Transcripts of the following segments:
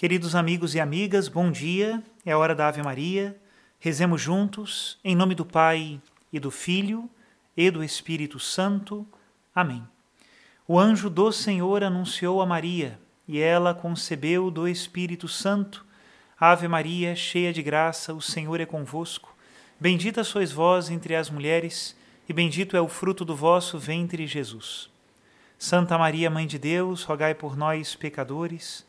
Queridos amigos e amigas, bom dia. É hora da Ave Maria. Rezemos juntos, em nome do Pai e do Filho e do Espírito Santo. Amém. O anjo do Senhor anunciou a Maria, e ela concebeu do Espírito Santo. Ave Maria, cheia de graça, o Senhor é convosco. Bendita sois vós entre as mulheres, e bendito é o fruto do vosso ventre, Jesus. Santa Maria, Mãe de Deus, rogai por nós, pecadores,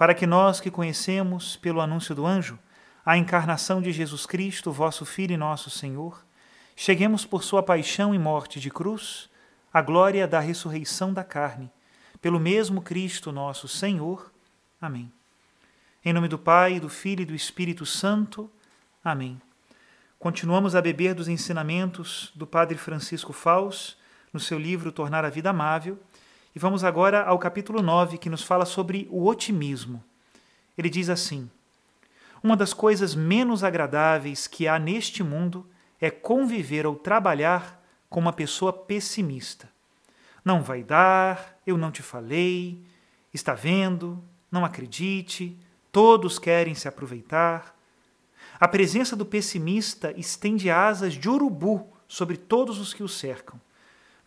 para que nós que conhecemos, pelo anúncio do anjo, a encarnação de Jesus Cristo, vosso Filho e nosso Senhor, cheguemos por sua paixão e morte de cruz à glória da ressurreição da carne, pelo mesmo Cristo nosso Senhor. Amém. Em nome do Pai, do Filho e do Espírito Santo. Amém. Continuamos a beber dos ensinamentos do Padre Francisco Faus no seu livro Tornar a Vida Amável e vamos agora ao capítulo 9, que nos fala sobre o otimismo. Ele diz assim: Uma das coisas menos agradáveis que há neste mundo é conviver ou trabalhar com uma pessoa pessimista. Não vai dar, eu não te falei, está vendo, não acredite, todos querem se aproveitar. A presença do pessimista estende asas de urubu sobre todos os que o cercam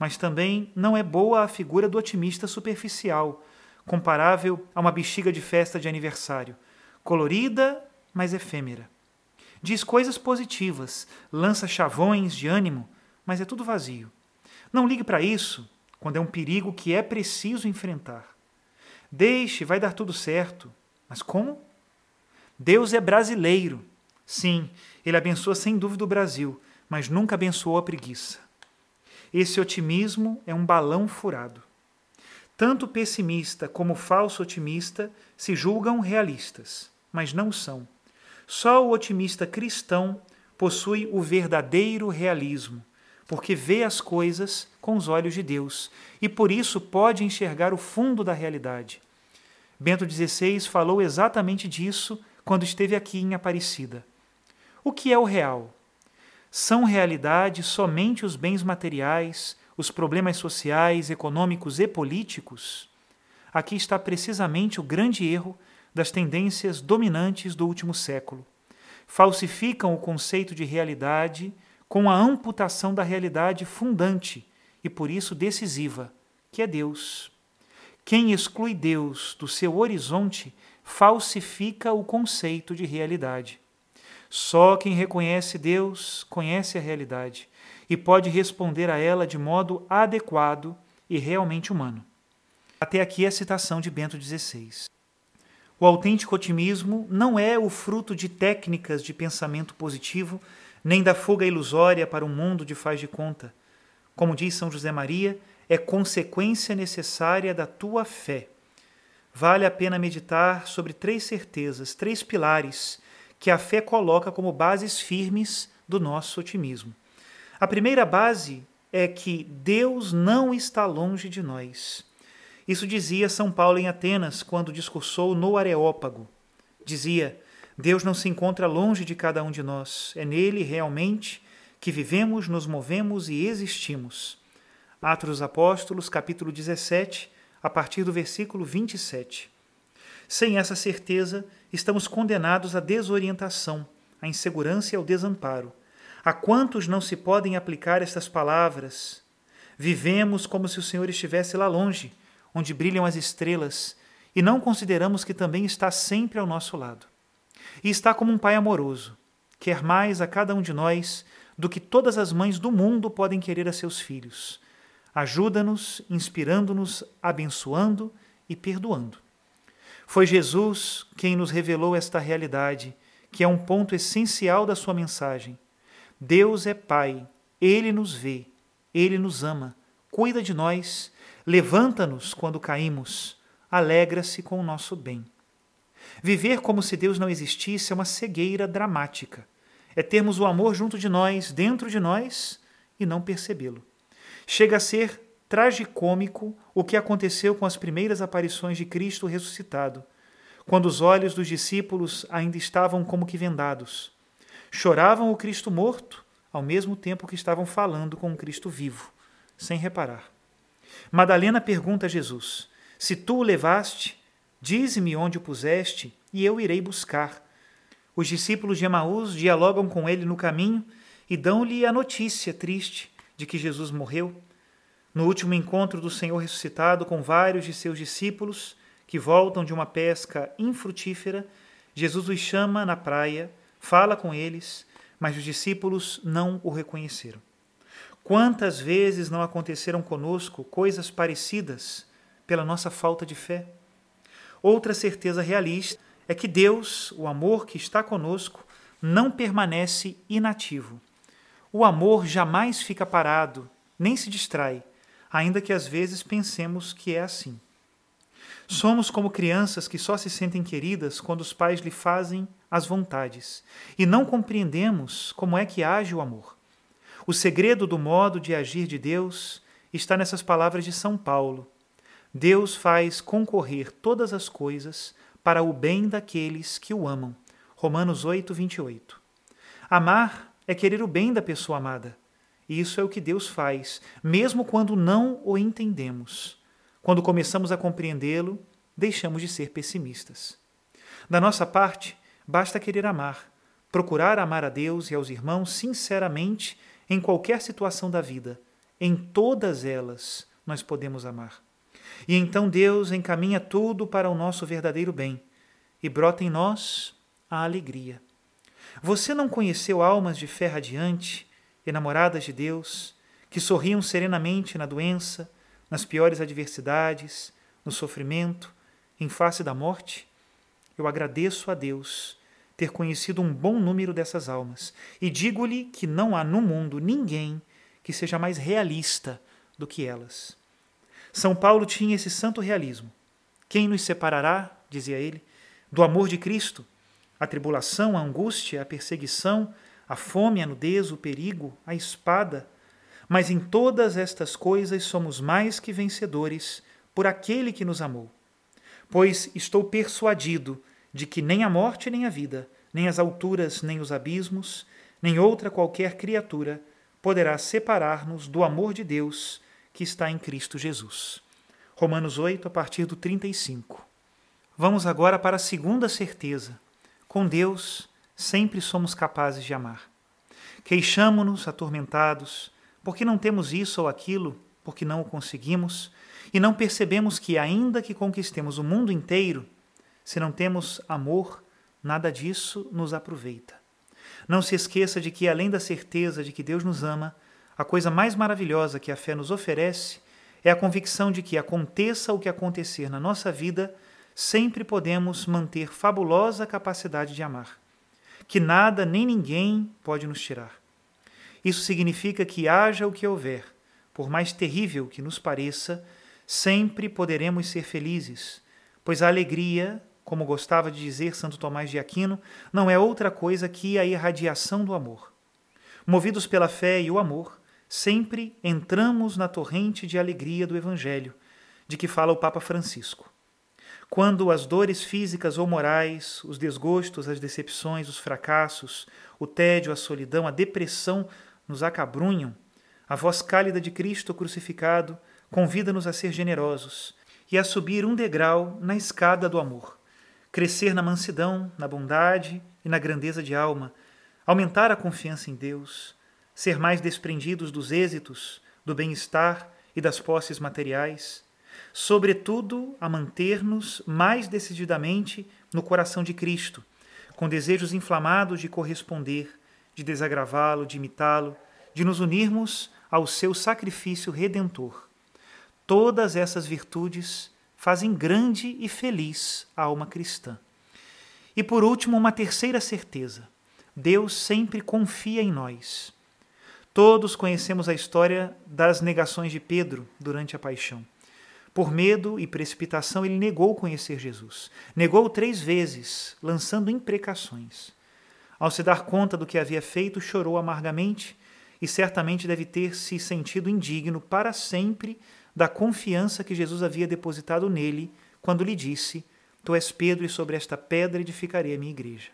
mas também não é boa a figura do otimista superficial, comparável a uma bexiga de festa de aniversário, colorida, mas efêmera. Diz coisas positivas, lança chavões de ânimo, mas é tudo vazio. Não ligue para isso quando é um perigo que é preciso enfrentar. Deixe, vai dar tudo certo. Mas como? Deus é brasileiro. Sim, ele abençoa sem dúvida o Brasil, mas nunca abençoou a preguiça. Esse otimismo é um balão furado. Tanto pessimista como falso otimista se julgam realistas, mas não são. Só o otimista cristão possui o verdadeiro realismo, porque vê as coisas com os olhos de Deus e por isso pode enxergar o fundo da realidade. Bento XVI falou exatamente disso quando esteve aqui em Aparecida. O que é o real? São realidade somente os bens materiais, os problemas sociais, econômicos e políticos? Aqui está precisamente o grande erro das tendências dominantes do último século. Falsificam o conceito de realidade com a amputação da realidade fundante e por isso decisiva, que é Deus. Quem exclui Deus do seu horizonte falsifica o conceito de realidade. Só quem reconhece Deus conhece a realidade e pode responder a ela de modo adequado e realmente humano. Até aqui a citação de Bento XVI. O autêntico otimismo não é o fruto de técnicas de pensamento positivo, nem da fuga ilusória para um mundo de faz de conta. Como diz São José Maria, é consequência necessária da tua fé. Vale a pena meditar sobre três certezas, três pilares que a fé coloca como bases firmes do nosso otimismo. A primeira base é que Deus não está longe de nós. Isso dizia São Paulo em Atenas quando discursou no Areópago. Dizia: Deus não se encontra longe de cada um de nós, é nele realmente que vivemos, nos movemos e existimos. Atos dos Apóstolos, capítulo 17, a partir do versículo 27. Sem essa certeza, estamos condenados à desorientação, à insegurança e ao desamparo. A quantos não se podem aplicar estas palavras? Vivemos como se o Senhor estivesse lá longe, onde brilham as estrelas, e não consideramos que também está sempre ao nosso lado. E está como um pai amoroso, quer mais a cada um de nós do que todas as mães do mundo podem querer a seus filhos. Ajuda-nos, inspirando-nos, abençoando e perdoando. Foi Jesus quem nos revelou esta realidade, que é um ponto essencial da sua mensagem. Deus é Pai, Ele nos vê, Ele nos ama, cuida de nós, levanta-nos quando caímos, alegra-se com o nosso bem. Viver como se Deus não existisse é uma cegueira dramática. É termos o amor junto de nós, dentro de nós, e não percebê-lo. Chega a ser tragicômico o que aconteceu com as primeiras aparições de Cristo ressuscitado, quando os olhos dos discípulos ainda estavam como que vendados. Choravam o Cristo morto, ao mesmo tempo que estavam falando com o Cristo vivo, sem reparar. Madalena pergunta a Jesus: Se tu o levaste, dize-me onde o puseste, e eu irei buscar. Os discípulos de Emaús dialogam com ele no caminho e dão-lhe a notícia triste de que Jesus morreu. No último encontro do Senhor ressuscitado com vários de seus discípulos, que voltam de uma pesca infrutífera, Jesus os chama na praia, fala com eles, mas os discípulos não o reconheceram. Quantas vezes não aconteceram conosco coisas parecidas pela nossa falta de fé? Outra certeza realista é que Deus, o amor que está conosco, não permanece inativo. O amor jamais fica parado, nem se distrai, ainda que às vezes pensemos que é assim. Somos como crianças que só se sentem queridas quando os pais lhe fazem as vontades, e não compreendemos como é que age o amor. O segredo do modo de agir de Deus está nessas palavras de São Paulo, Deus faz concorrer todas as coisas para o bem daqueles que o amam. Romanos 8, 28. Amar é querer o bem da pessoa amada. E isso é o que Deus faz, mesmo quando não o entendemos. Quando começamos a compreendê-lo, deixamos de ser pessimistas. Da nossa parte, basta querer amar, procurar amar a Deus e aos irmãos sinceramente em qualquer situação da vida. Em todas elas nós podemos amar. E então Deus encaminha tudo para o nosso verdadeiro bem e brota em nós a alegria. Você não conheceu almas de fé radiante, enamoradas de Deus, que sorriam serenamente na doença, nas piores adversidades, no sofrimento, em face da morte? Eu agradeço a Deus ter conhecido um bom número dessas almas e digo-lhe que não há no mundo ninguém que seja mais realista do que elas. São Paulo tinha esse santo realismo. Quem nos separará, dizia ele, do amor de Cristo? A tribulação, a angústia, a perseguição, a fome, a nudez, o perigo, a espada. Mas em todas estas coisas somos mais que vencedores por aquele que nos amou. Pois estou persuadido de que nem a morte nem a vida, nem as alturas nem os abismos, nem outra qualquer criatura poderá separar-nos do amor de Deus que está em Cristo Jesus. Romanos 8, a partir do 35. Vamos agora para a segunda certeza. Com Deus, sempre somos capazes de amar. Queixamo-nos, atormentados, porque não temos isso ou aquilo, porque não o conseguimos, e não percebemos que, ainda que conquistemos o mundo inteiro, se não temos amor, nada disso nos aproveita. Não se esqueça de que, além da certeza de que Deus nos ama, a coisa mais maravilhosa que a fé nos oferece é a convicção de que, aconteça o que acontecer na nossa vida, sempre podemos manter fabulosa capacidade de amar, que nada nem ninguém pode nos tirar. Isso significa que, haja o que houver, por mais terrível que nos pareça, sempre poderemos ser felizes, pois a alegria, como gostava de dizer Santo Tomás de Aquino, não é outra coisa que a irradiação do amor. Movidos pela fé e o amor, sempre entramos na torrente de alegria do Evangelho, de que fala o Papa Francisco. Quando as dores físicas ou morais, os desgostos, as decepções, os fracassos, o tédio, a solidão, a depressão nos acabrunham, a voz cálida de Cristo crucificado convida-nos a ser generosos e a subir um degrau na escada do amor, crescer na mansidão, na bondade e na grandeza de alma, aumentar a confiança em Deus, ser mais desprendidos dos êxitos, do bem-estar e das posses materiais, sobretudo a manter-nos mais decididamente no coração de Cristo, com desejos inflamados de corresponder, de desagravá-lo, de imitá-lo, de nos unirmos ao seu sacrifício redentor. Todas essas virtudes fazem grande e feliz a alma cristã. E por último, uma terceira certeza: Deus sempre confia em nós. Todos conhecemos a história das negações de Pedro durante a paixão. Por medo e precipitação, ele negou conhecer Jesus. Negou três vezes, lançando imprecações. Ao se dar conta do que havia feito, chorou amargamente e certamente deve ter se sentido indigno para sempre da confiança que Jesus havia depositado nele quando lhe disse: Tu és Pedro, e sobre esta pedra edificarei a minha igreja.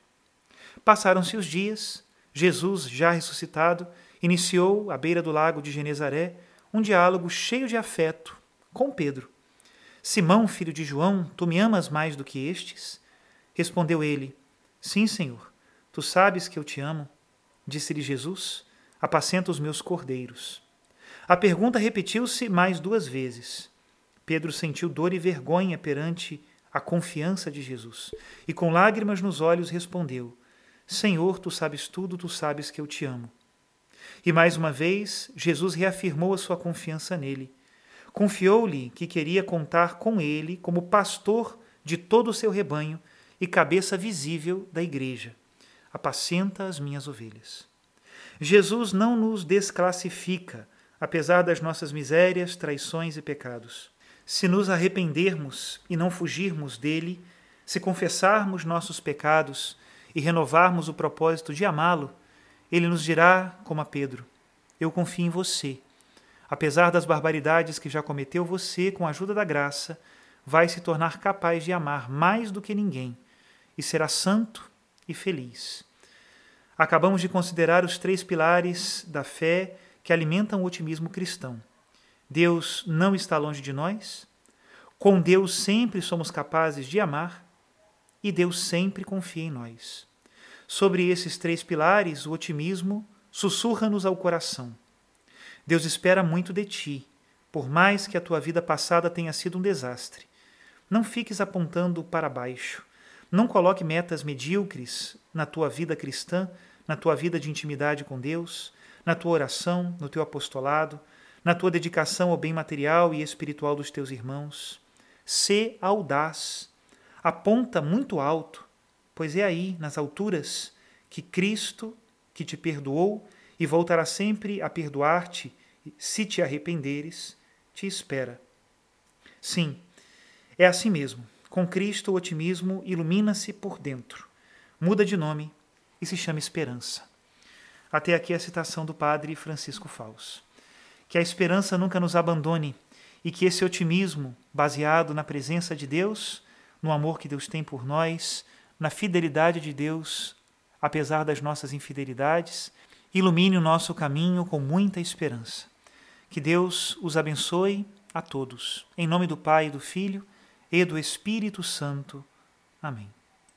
Passaram-se os dias, Jesus, já ressuscitado, iniciou, à beira do lago de Genezaré, um diálogo cheio de afeto com Pedro. Simão, filho de João, tu me amas mais do que estes? Respondeu ele: Sim, Senhor, tu sabes que eu te amo. Disse-lhe Jesus: Apacenta os meus cordeiros. A pergunta repetiu-se mais duas vezes. Pedro sentiu dor e vergonha perante a confiança de Jesus e, com lágrimas nos olhos, respondeu: Senhor, tu sabes tudo, tu sabes que eu te amo. E mais uma vez, Jesus reafirmou a sua confiança nele. Confiou-lhe que queria contar com ele como pastor de todo o seu rebanho e cabeça visível da igreja. Apacenta as minhas ovelhas. Jesus não nos desclassifica apesar das nossas misérias, traições e pecados. Se nos arrependermos e não fugirmos dele, se confessarmos nossos pecados e renovarmos o propósito de amá-lo, ele nos dirá, como a Pedro: Eu confio em você. Apesar das barbaridades que já cometeu, você, com a ajuda da graça, vai se tornar capaz de amar mais do que ninguém e será santo e feliz. Acabamos de considerar os três pilares da fé que alimentam o otimismo cristão. Deus não está longe de nós, com Deus sempre somos capazes de amar e Deus sempre confia em nós. Sobre esses três pilares, o otimismo sussurra-nos ao coração. Deus espera muito de ti, por mais que a tua vida passada tenha sido um desastre. Não fiques apontando para baixo. Não coloque metas medíocres na tua vida cristã, na tua vida de intimidade com Deus na tua oração, no teu apostolado, na tua dedicação ao bem material e espiritual dos teus irmãos. Sê audaz, aponta muito alto, pois é aí, nas alturas, que Cristo, que te perdoou e voltará sempre a perdoar-te se te arrependeres, te espera. Sim, é assim mesmo. Com Cristo, o otimismo ilumina-se por dentro, muda de nome e se chama esperança. Até aqui a citação do padre Francisco Faus. Que a esperança nunca nos abandone e que esse otimismo, baseado na presença de Deus, no amor que Deus tem por nós, na fidelidade de Deus, apesar das nossas infidelidades, ilumine o nosso caminho com muita esperança. Que Deus os abençoe a todos. Em nome do Pai, do Filho e do Espírito Santo. Amém.